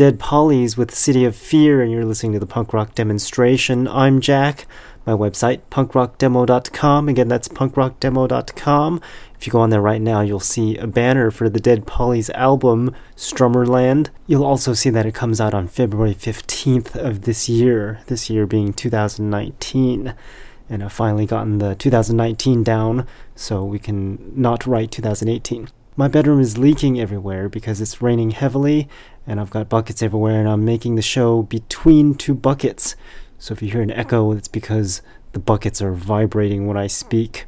Dead Pollies with City of Fear, and you're listening to the punk rock demonstration. I'm Jack. My website, punkrockdemo.com. Again, that's punkrockdemo.com. If you go on there right now, you'll see a banner for the Dead Pollies album, Strummerland. You'll also see that it comes out on February 15th of this year, this year being 2019. And I've finally gotten the 2019 down, so we can not write 2018. My bedroom is leaking everywhere because it's raining heavily, and I've got buckets everywhere, and I'm making the show between two buckets. So if you hear an echo, it's because the buckets are vibrating when I speak.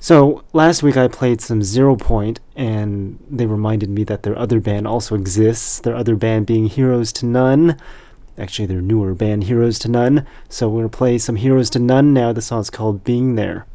So last week I played some Zero Point, and they reminded me that their other band also exists. Their other band being Heroes to None. Actually, their newer band, Heroes to None. So we're gonna play some Heroes to None now. The song's called Being There.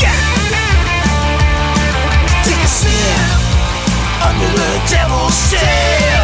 Get. Take a sip under the devil's tail.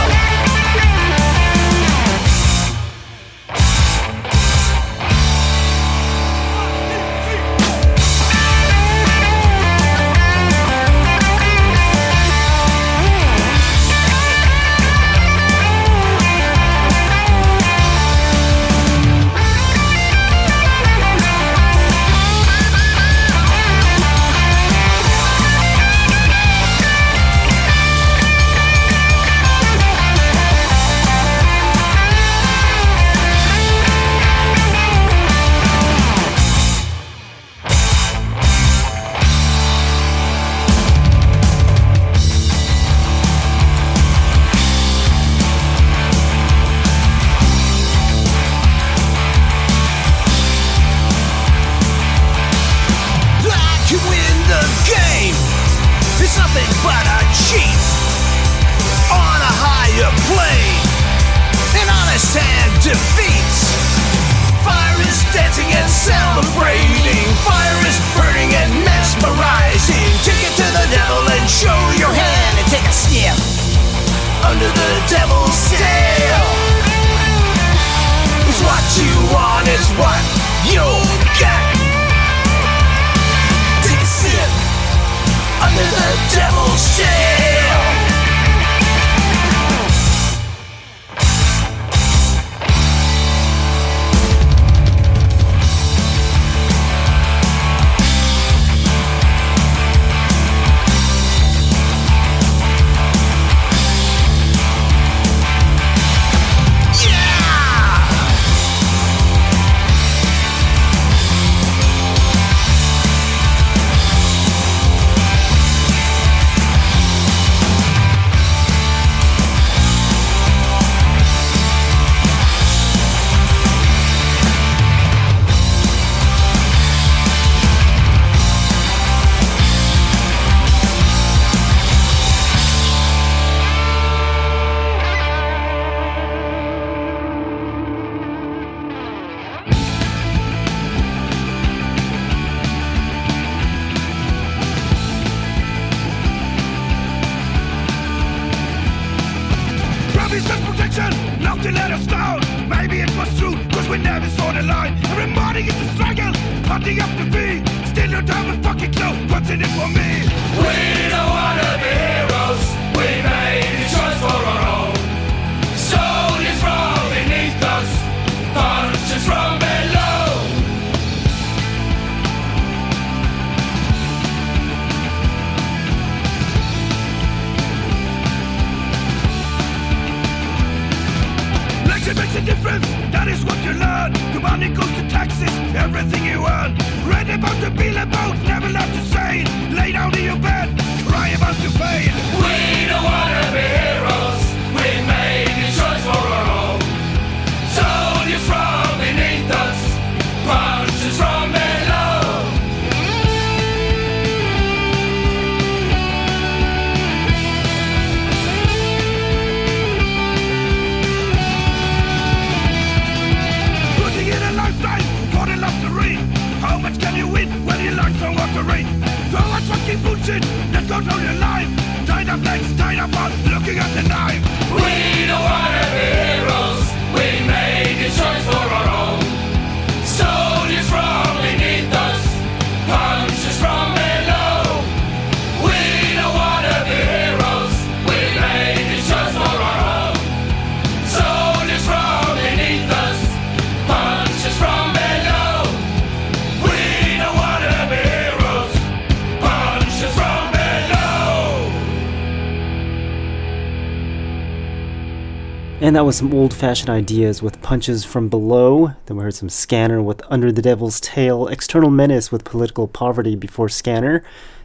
And that was some old fashioned ideas with Punches from Below. Then we heard some Scanner with Under the Devil's Tail, External Menace with Political Poverty before Scanner.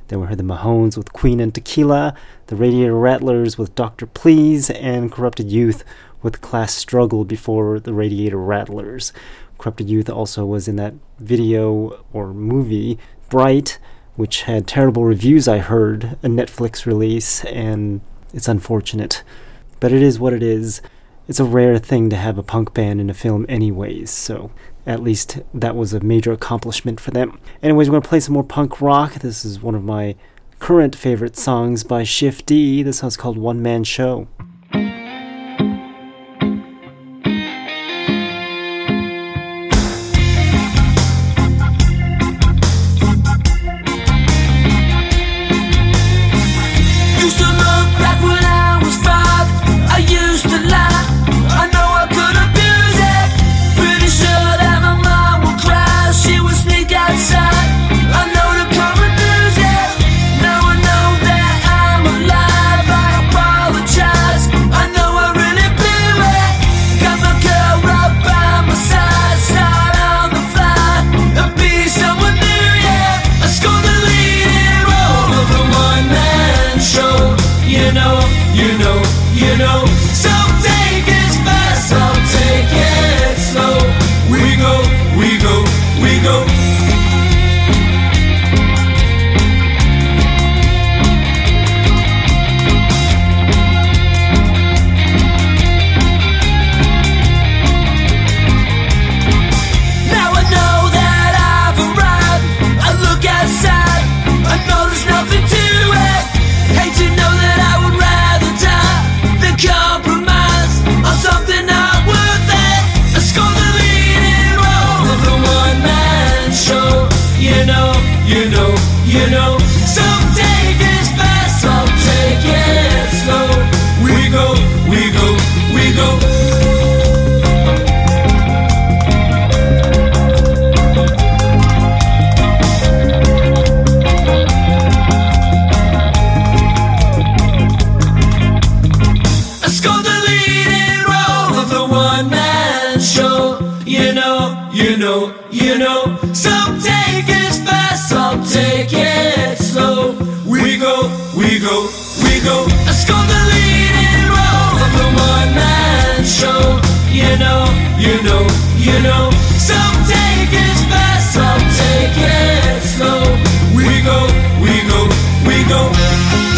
Then we heard the Mahones with Queen and Tequila, the Radiator Rattlers with Dr. Please, and Corrupted Youth with Class Struggle before the Radiator Rattlers. Corrupted Youth also was in that video or movie, Bright, which had terrible reviews, I heard, a Netflix release, and it's unfortunate. But it is what it is it's a rare thing to have a punk band in a film, anyways, so at least that was a major accomplishment for them. Anyways, we're going to play some more punk rock. This is one of my current favorite songs by Shift D. This song's called One Man Show. We go. Let's the leading role of the one man show. You know, you know, you know. So take it fast, I'll take it slow. We go, we go, we go.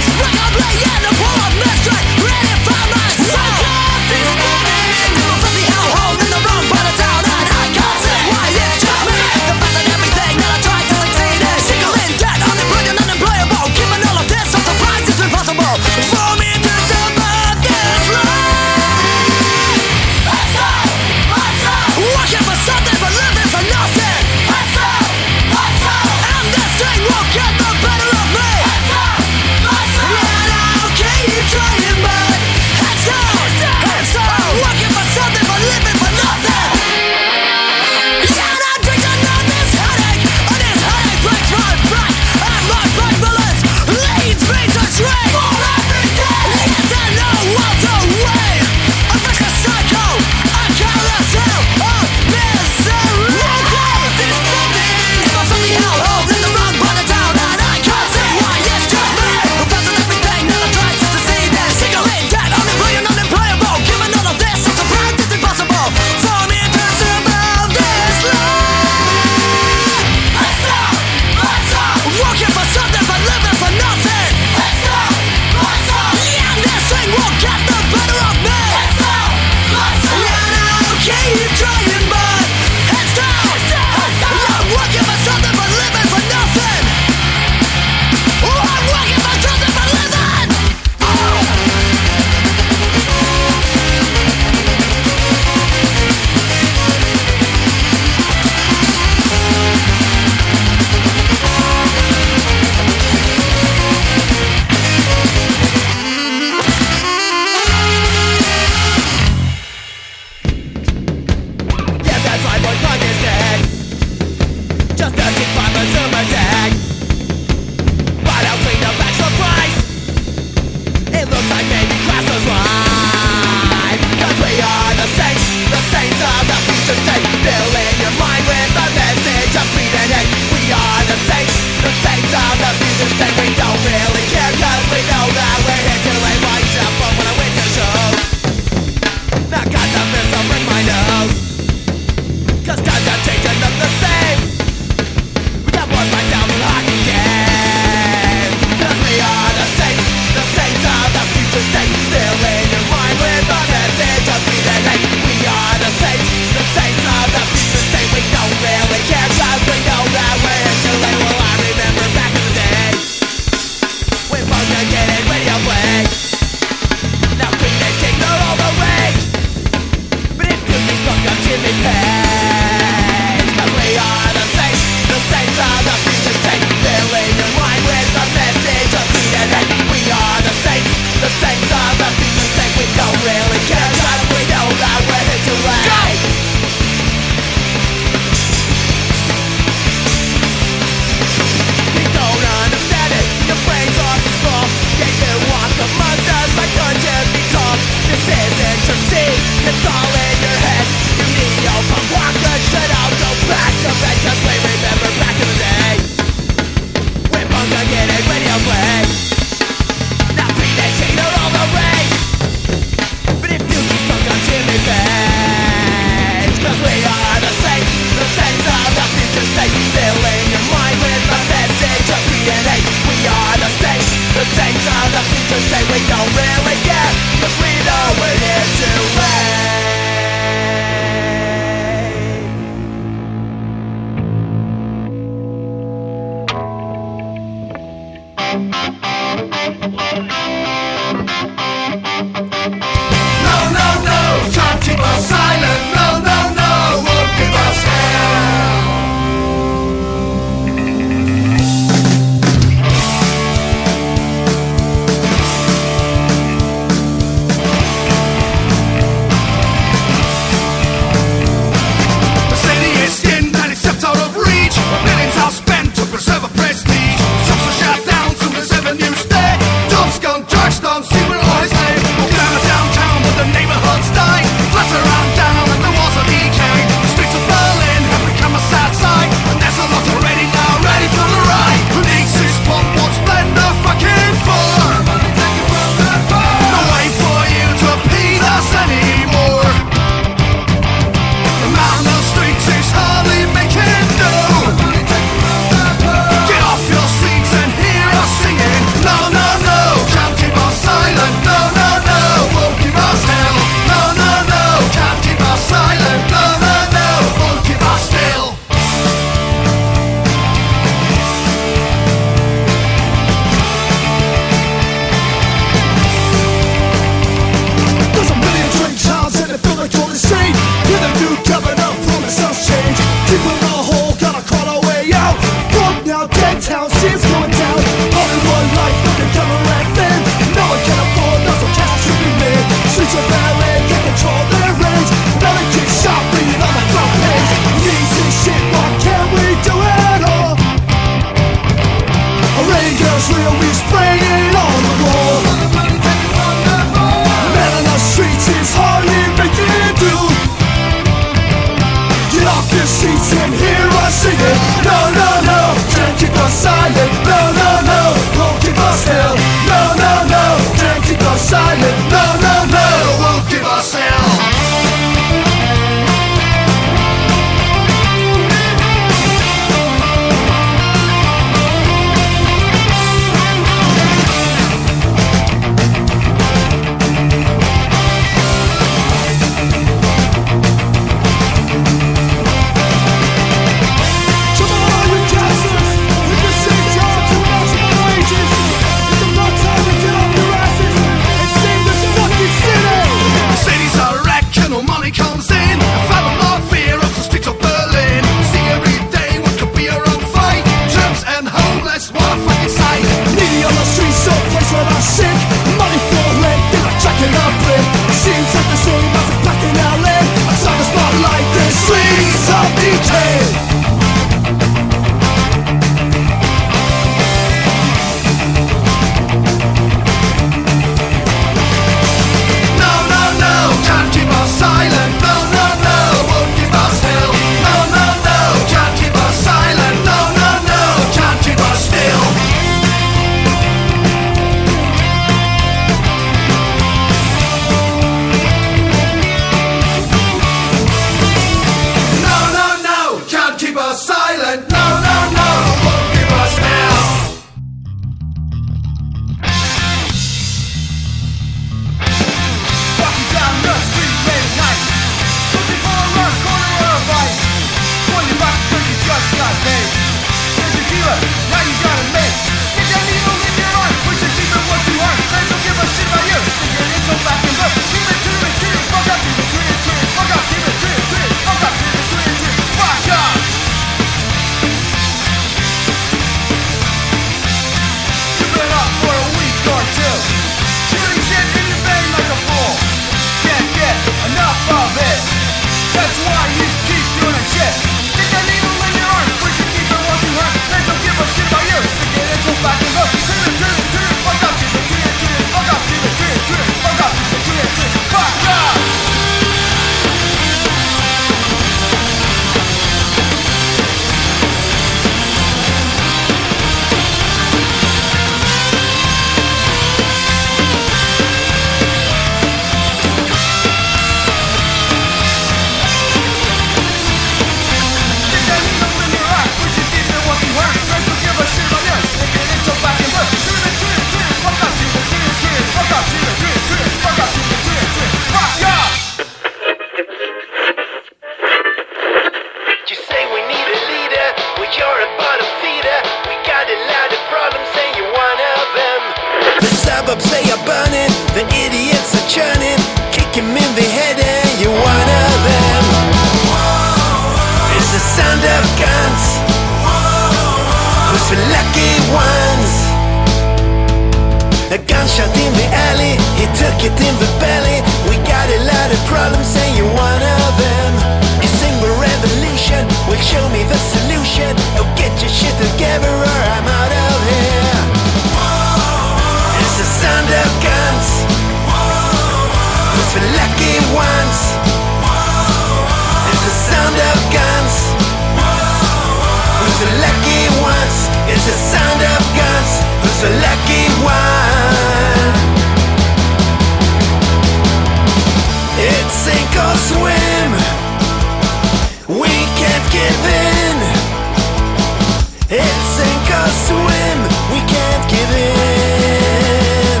We can't give in.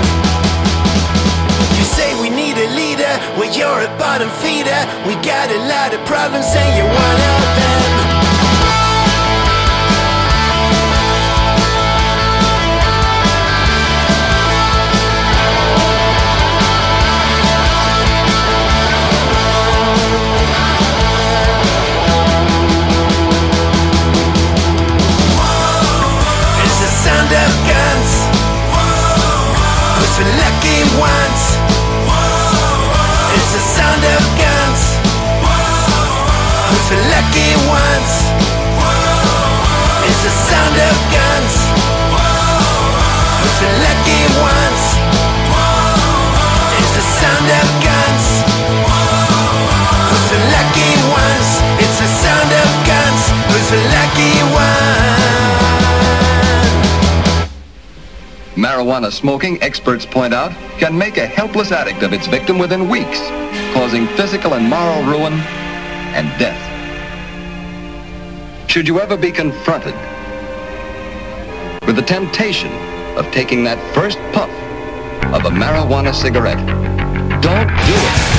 You say we need a leader. Well, you're a bottom feeder. We got a lot of problems, and you're one of them. lucky ones It's the sound of guns the lucky ones It's the sound of guns Who's the lucky ones? It's the sound of guns Who's the lucky one? Marijuana smoking, experts point out, can make a helpless addict of its victim within weeks, causing physical and moral ruin and death. Should you ever be confronted with the temptation of taking that first puff of a marijuana cigarette, don't do it.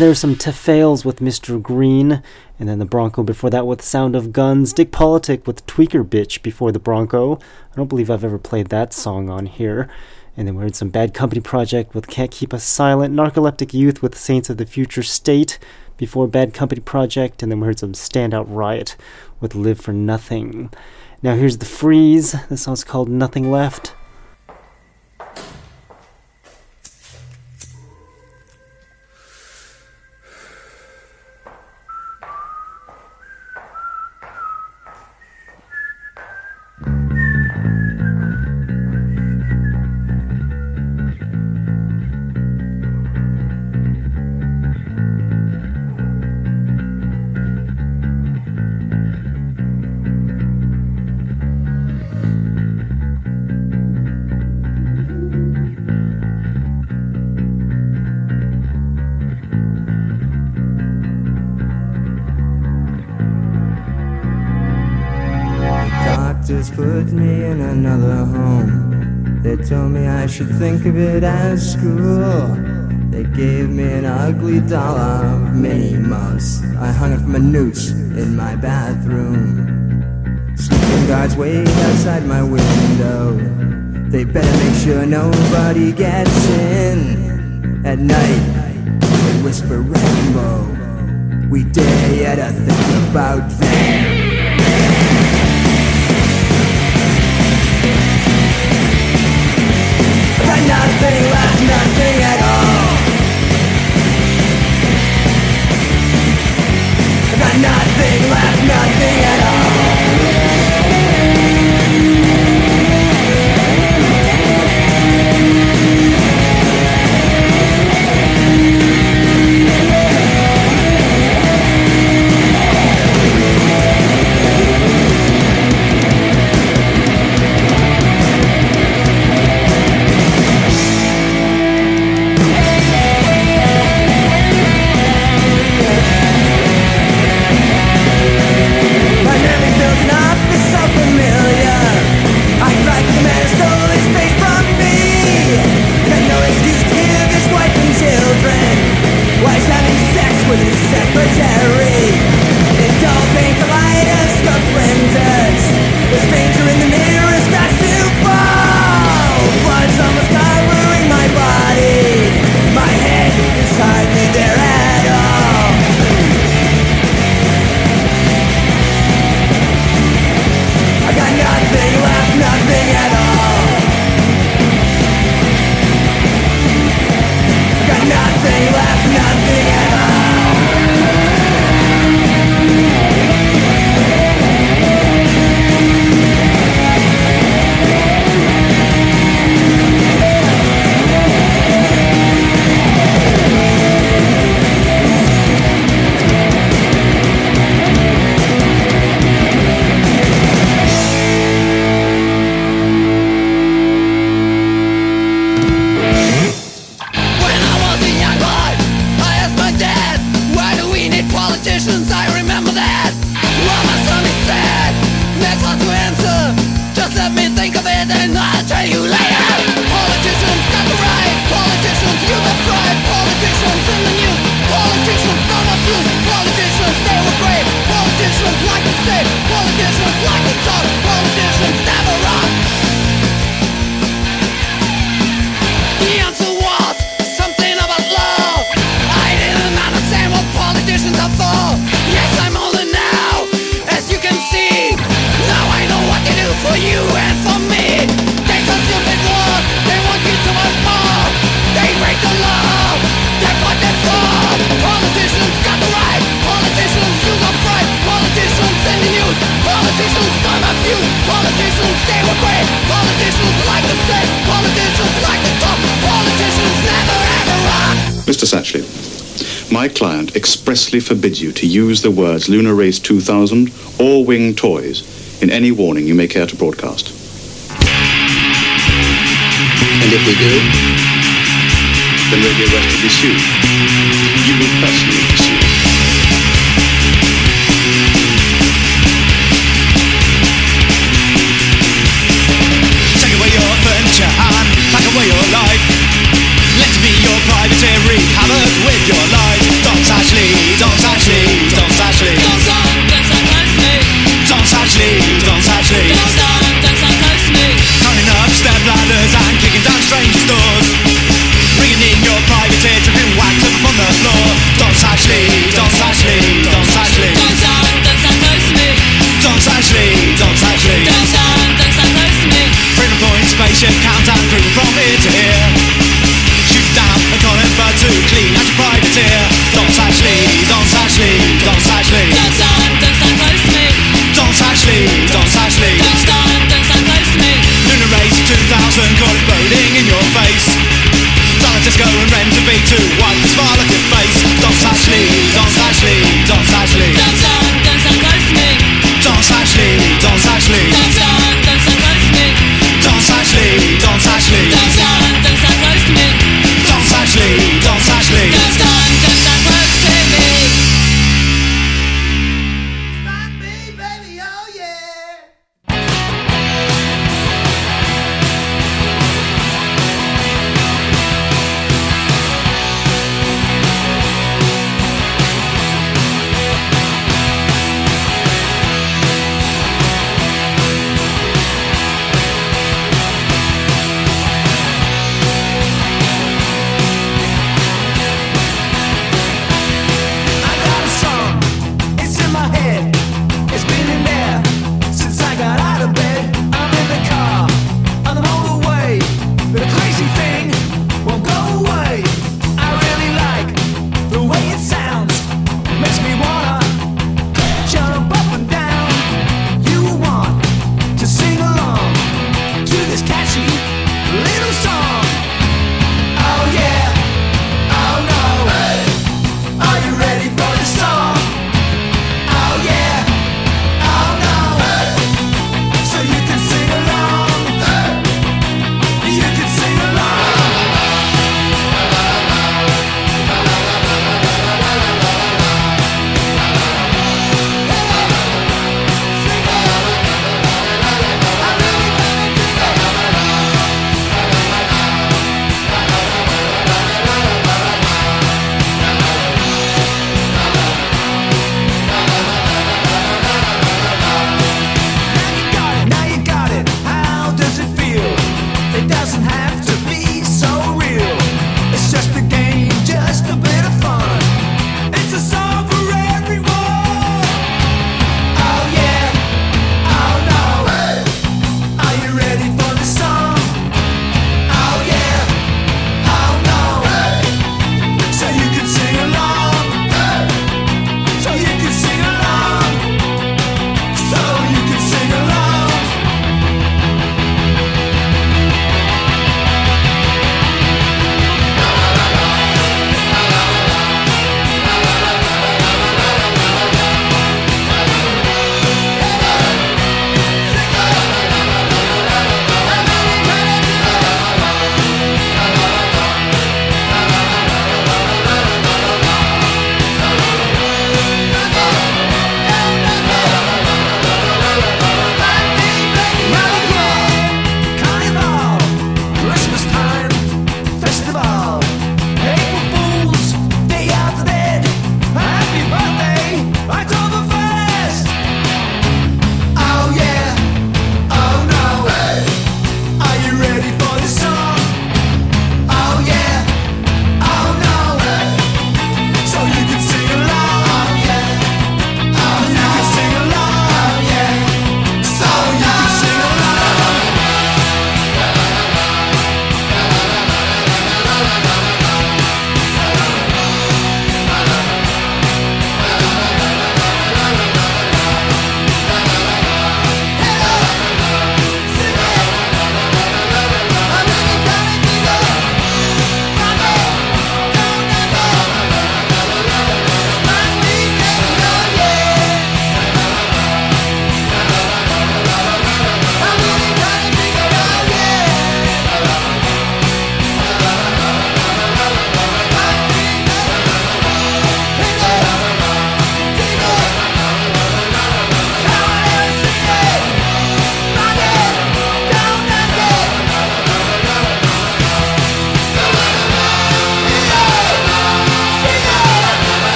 And there were some Tefales with Mr. Green, and then the Bronco before that with Sound of Guns, Dick Politic with Tweaker Bitch before the Bronco. I don't believe I've ever played that song on here. And then we heard some Bad Company Project with Can't Keep Us Silent, Narcoleptic Youth with Saints of the Future State before Bad Company Project, and then we heard some Standout Riot with Live for Nothing. Now here's the Freeze. The song's called Nothing Left. Put me in another home. They told me I should think of it as school. They gave me an ugly doll of Minnie Mouse. I hung it from a noose in my bathroom. Sleeping guards wait outside my window. They better make sure nobody gets in. At night, they whisper rainbow. We dare you to think about them. Nothing left, nothing with secretary. And don't think of items but flintas in the mirror is fast to fall. Blood's almost covering my body. My head is hardly there at all. I got nothing left, nothing at all. Got nothing left. My client expressly forbids you to use the words Lunar Race 2000 or Wing Toys in any warning you may care to broadcast. And if we do, Then Radio West will be sued. You will personally be sued. Take away your furniture and pack away your life. Let me your privateer havoc with your life. Don't touch me, don't touch me,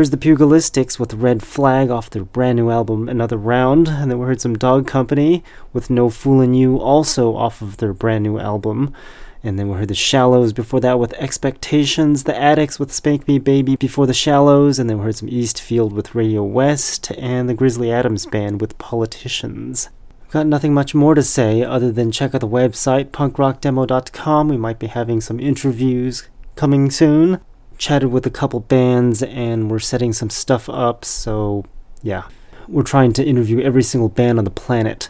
There's the Pugilistics with Red Flag off their brand new album Another Round, and then we heard some Dog Company with No Foolin' You also off of their brand new album. And then we heard the Shallows before that with Expectations, the Addicts with Spank Me Baby before the Shallows, and then we heard some Eastfield with Radio West, and the Grizzly Adams Band with Politicians. I've got nothing much more to say other than check out the website punkrockdemo.com. We might be having some interviews coming soon. Chatted with a couple bands and we're setting some stuff up, so yeah. We're trying to interview every single band on the planet.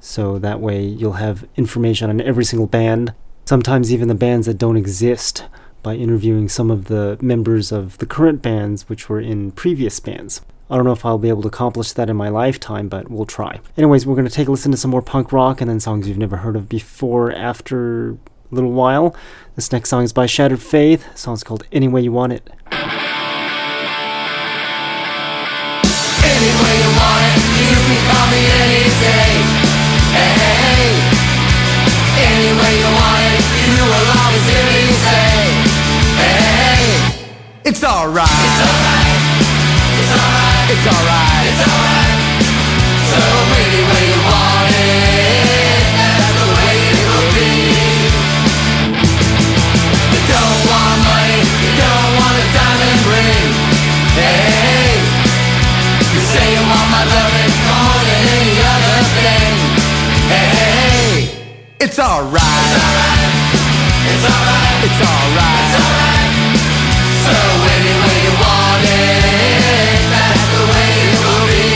So that way you'll have information on every single band sometimes even the bands that don't exist, by interviewing some of the members of the current bands which were in previous bands. I don't know if I'll be able to accomplish that in my lifetime, but we'll try. Anyways, we're going to take a listen to some more punk rock and then songs you've never heard of before after little while. This next song is by Shattered Faith. The song's called Any Way You Want It. Any way you want it, you can call me any day. Hey, any way you want it, you will always hear me say, hey, It's alright. it's alright, it's alright, It's alright. it's alright. It's alright. it's alright, it's alright, It's alright. So any way you want it, that's the way it will be.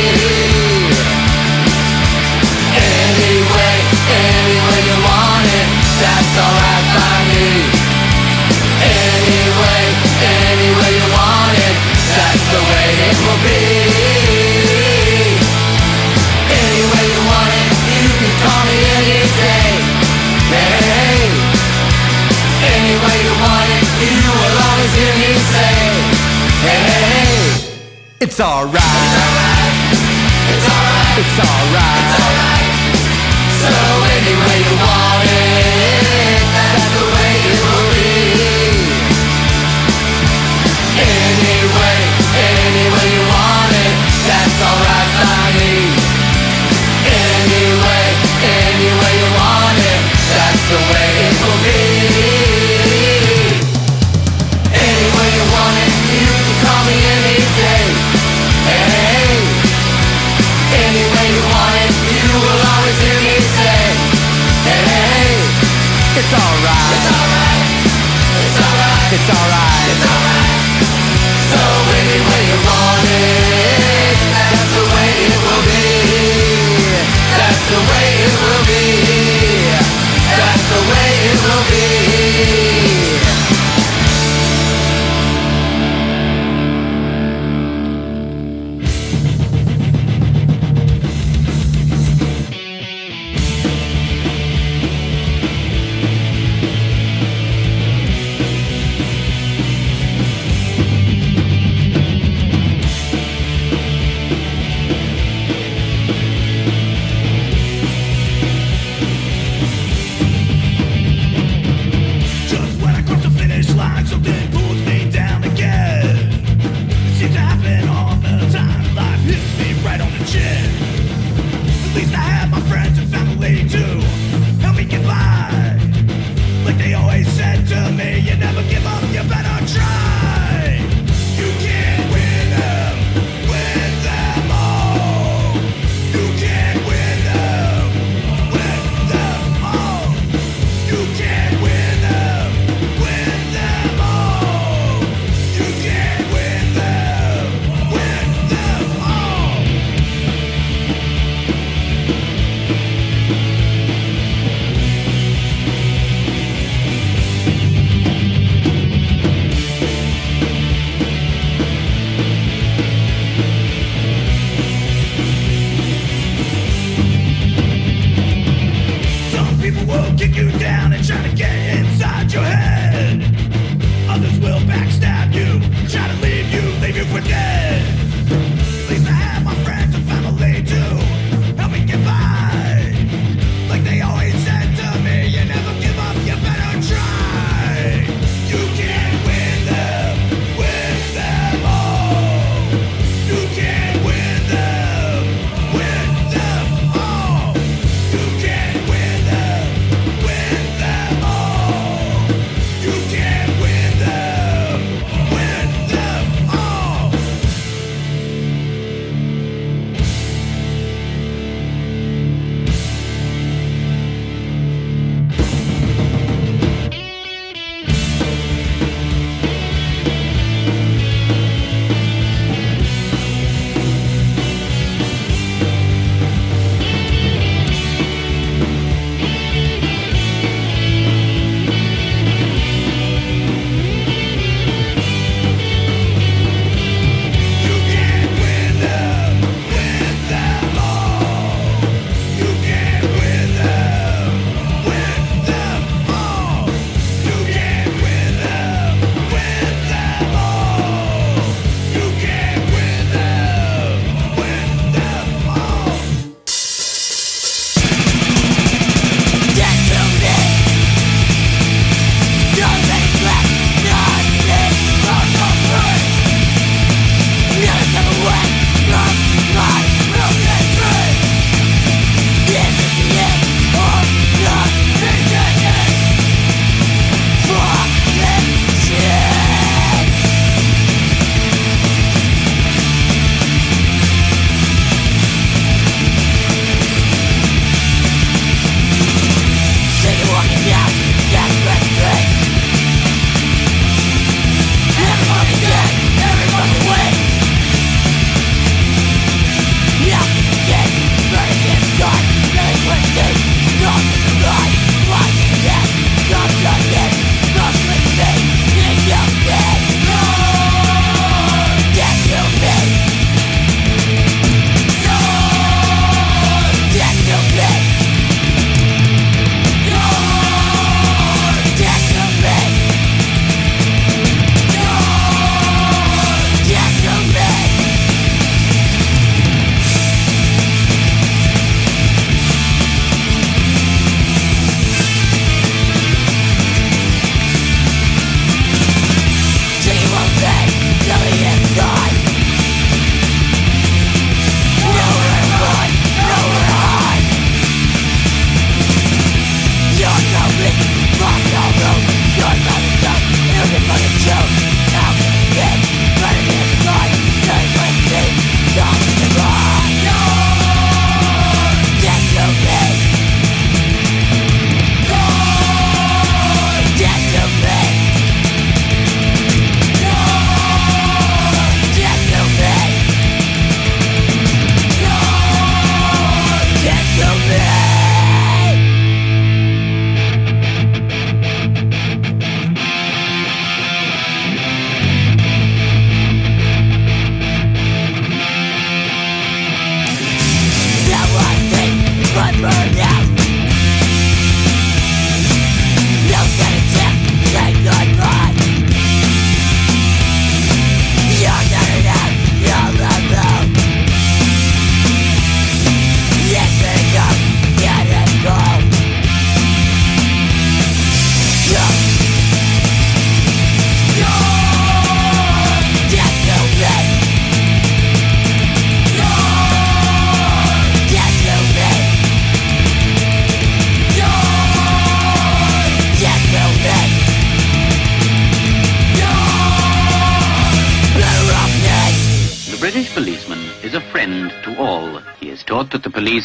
Anyway, any way you want it, that's alright by me. Anyway, any way you want it, that's the way it will be. It's alright. it's alright, it's alright, It's alright. it's. So any way you want it, that's the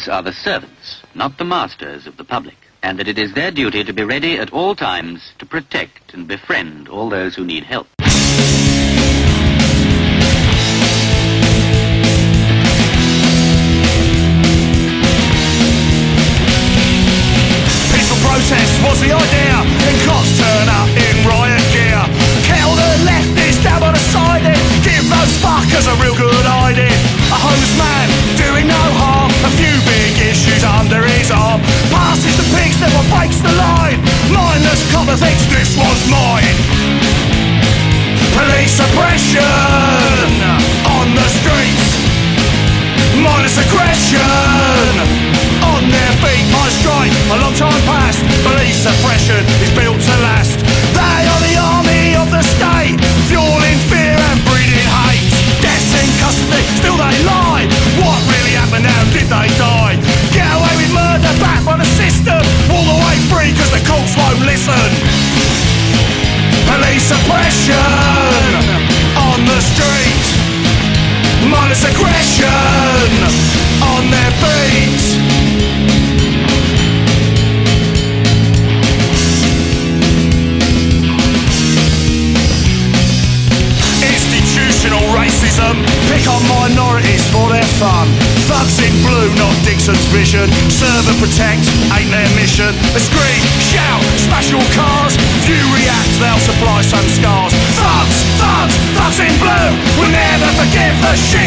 police are the servants, not the masters of the public, and that it is their duty to be ready at all times to protect and befriend all those who need help. mindless aggression on their feet. Institutional racism, pick on minorities for their fun. Thugs in blue, not Dixon's vision. Serve and protect, ain't their mission. They scream, shout, smash your cars. If you react, they'll supply some scars. Thugs, thugs, thugs in blue, will never forgive the shit.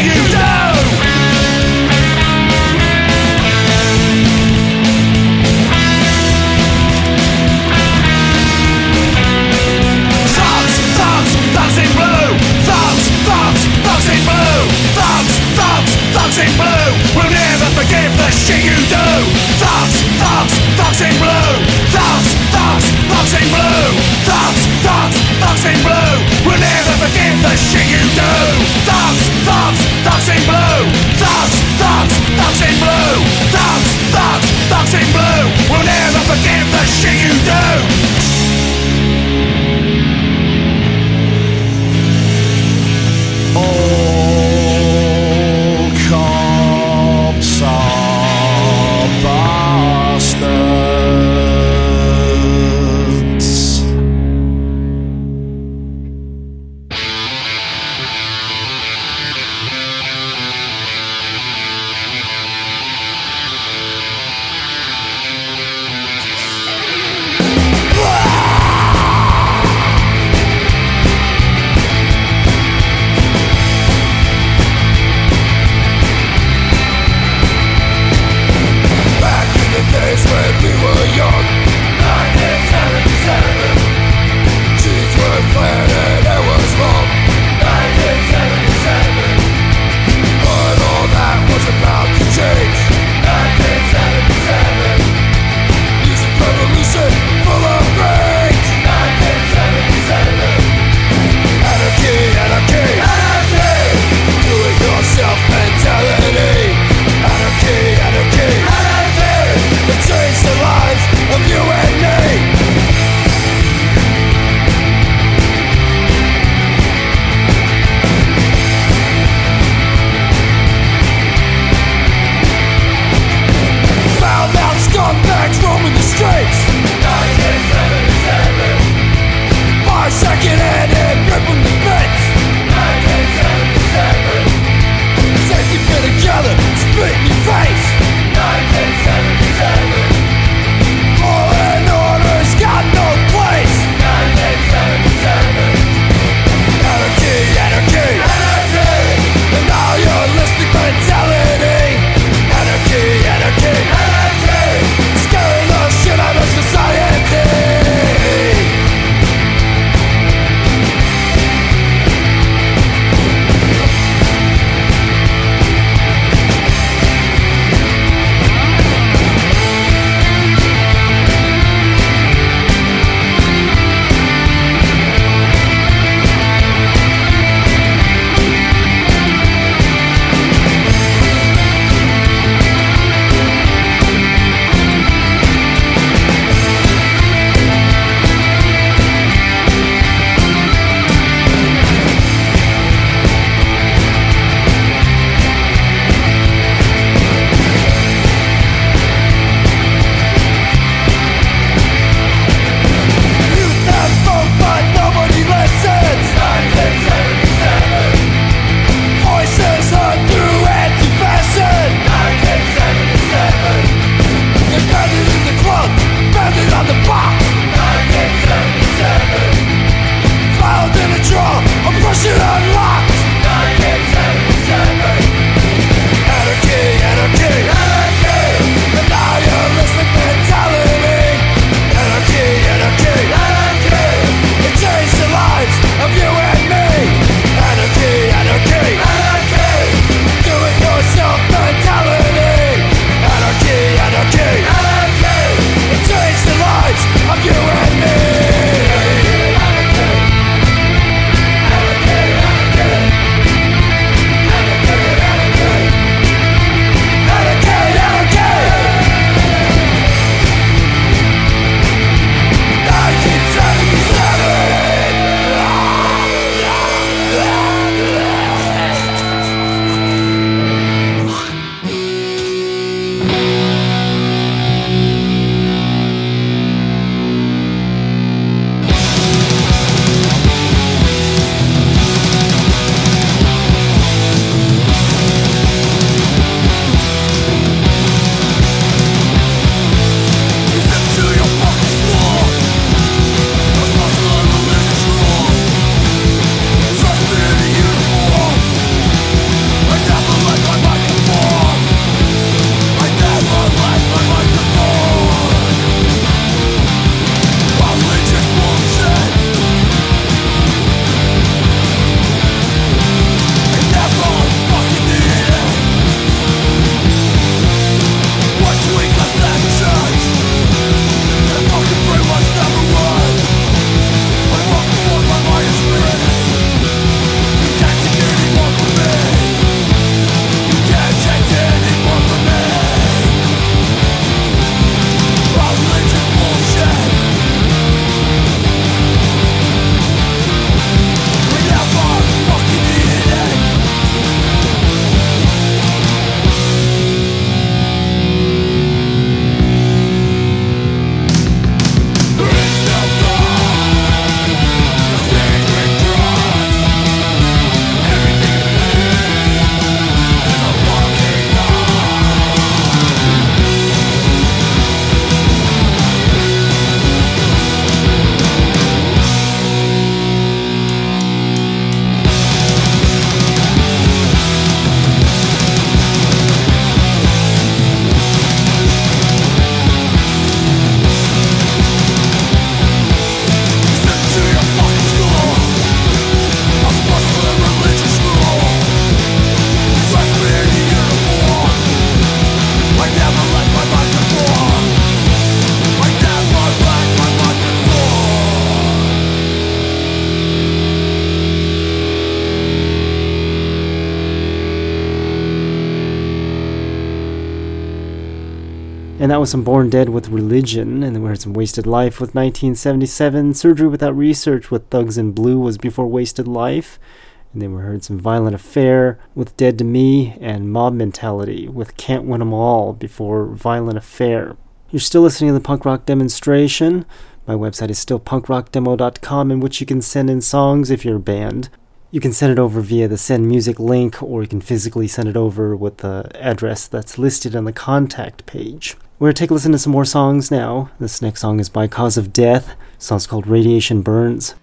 And that was some Born Dead with Religion, and then we heard some Wasted Life with 1977. Surgery Without Research with Thugs in Blue was before Wasted Life. And then we heard some Violent Affair with Dead to Me, and Mob Mentality with Can't Win 'Em All before Violent Affair. You're still listening to the punk rock demonstration. My website is still punkrockdemo.com, in which you can send in songs if you're a band. You can send it over via the send music link, or you can physically send it over with the address that's listed on the contact page. We're going to take a listen to some more songs now. This next song is by Cause of Death. The song's called Radiation Burns.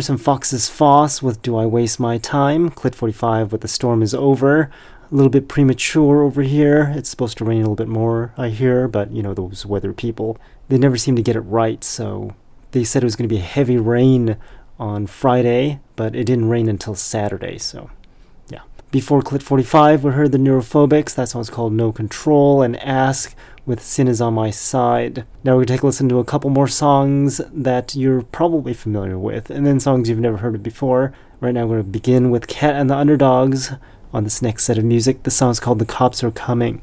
And there's some Fox's Foss with Do I Waste My Time? Clit 45 with The Storm is Over. A little bit premature over here. It's supposed to rain a little bit more, I hear, but you know, those weather people, they never seem to get it right. So they said it was going to be heavy rain on Friday, but it didn't rain until Saturday, so. Before Clit 45, we heard the Neurophobics. That song's called No Control and Ask with Sin is on My Side. Now we're going to take a listen to a couple more songs that you're probably familiar with, and then songs you've never heard of before. Right now we're going to begin with Cat and the Underdogs on this next set of music. The song's called The Cops Are Coming.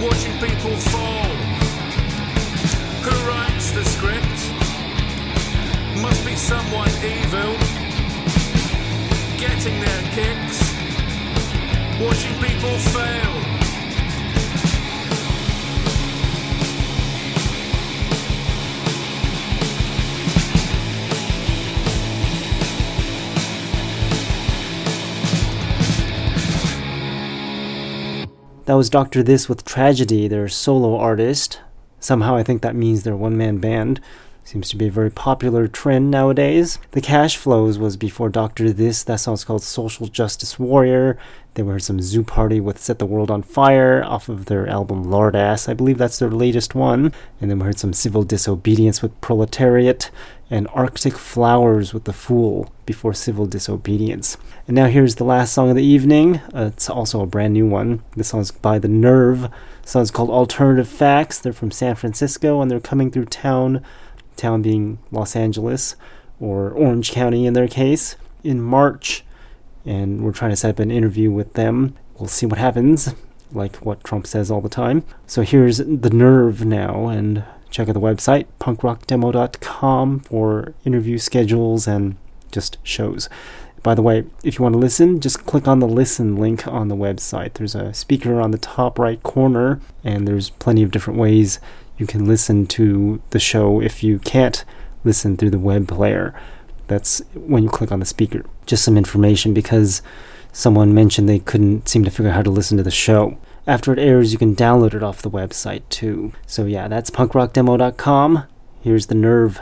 watching people fall. Who writes the script? Must be someone evil. Getting their kicks, watching people fail. That was Dr. This with Tragedy, their solo artist. Somehow I think that means their one man band. Seems to be a very popular trend nowadays. The Cash Flows was before Dr. This. That song's called Social Justice Warrior. They were some Zoo Party with Set the World on Fire off of their album Lard Ass. I believe that's their latest one. And then we heard some Civil Disobedience with Proletariat and Arctic Flowers with The Fool before Civil Disobedience. And now here's the last song of the evening. Uh, it's also a brand new one. This song's by The Nerve. The song's called Alternative Facts. They're from San Francisco and they're coming through town town being Los Angeles or Orange County in their case, in March. And we're trying to set up an interview with them. We'll see what happens, like what Trump says all the time. So here's The Nerve now, and check out the website, punkrockdemo.com, for interview schedules and just shows. By the way, if you want to listen, just click on the listen link on the website. There's a speaker on the top right corner, and there's plenty of different ways you can listen to the show if you can't listen through the web player. That's when you click on the speaker. Just some information because someone mentioned they couldn't seem to figure out how to listen to the show. After it airs, you can download it off the website too. So, yeah, that's punkrockdemo.com. Here's the nerve.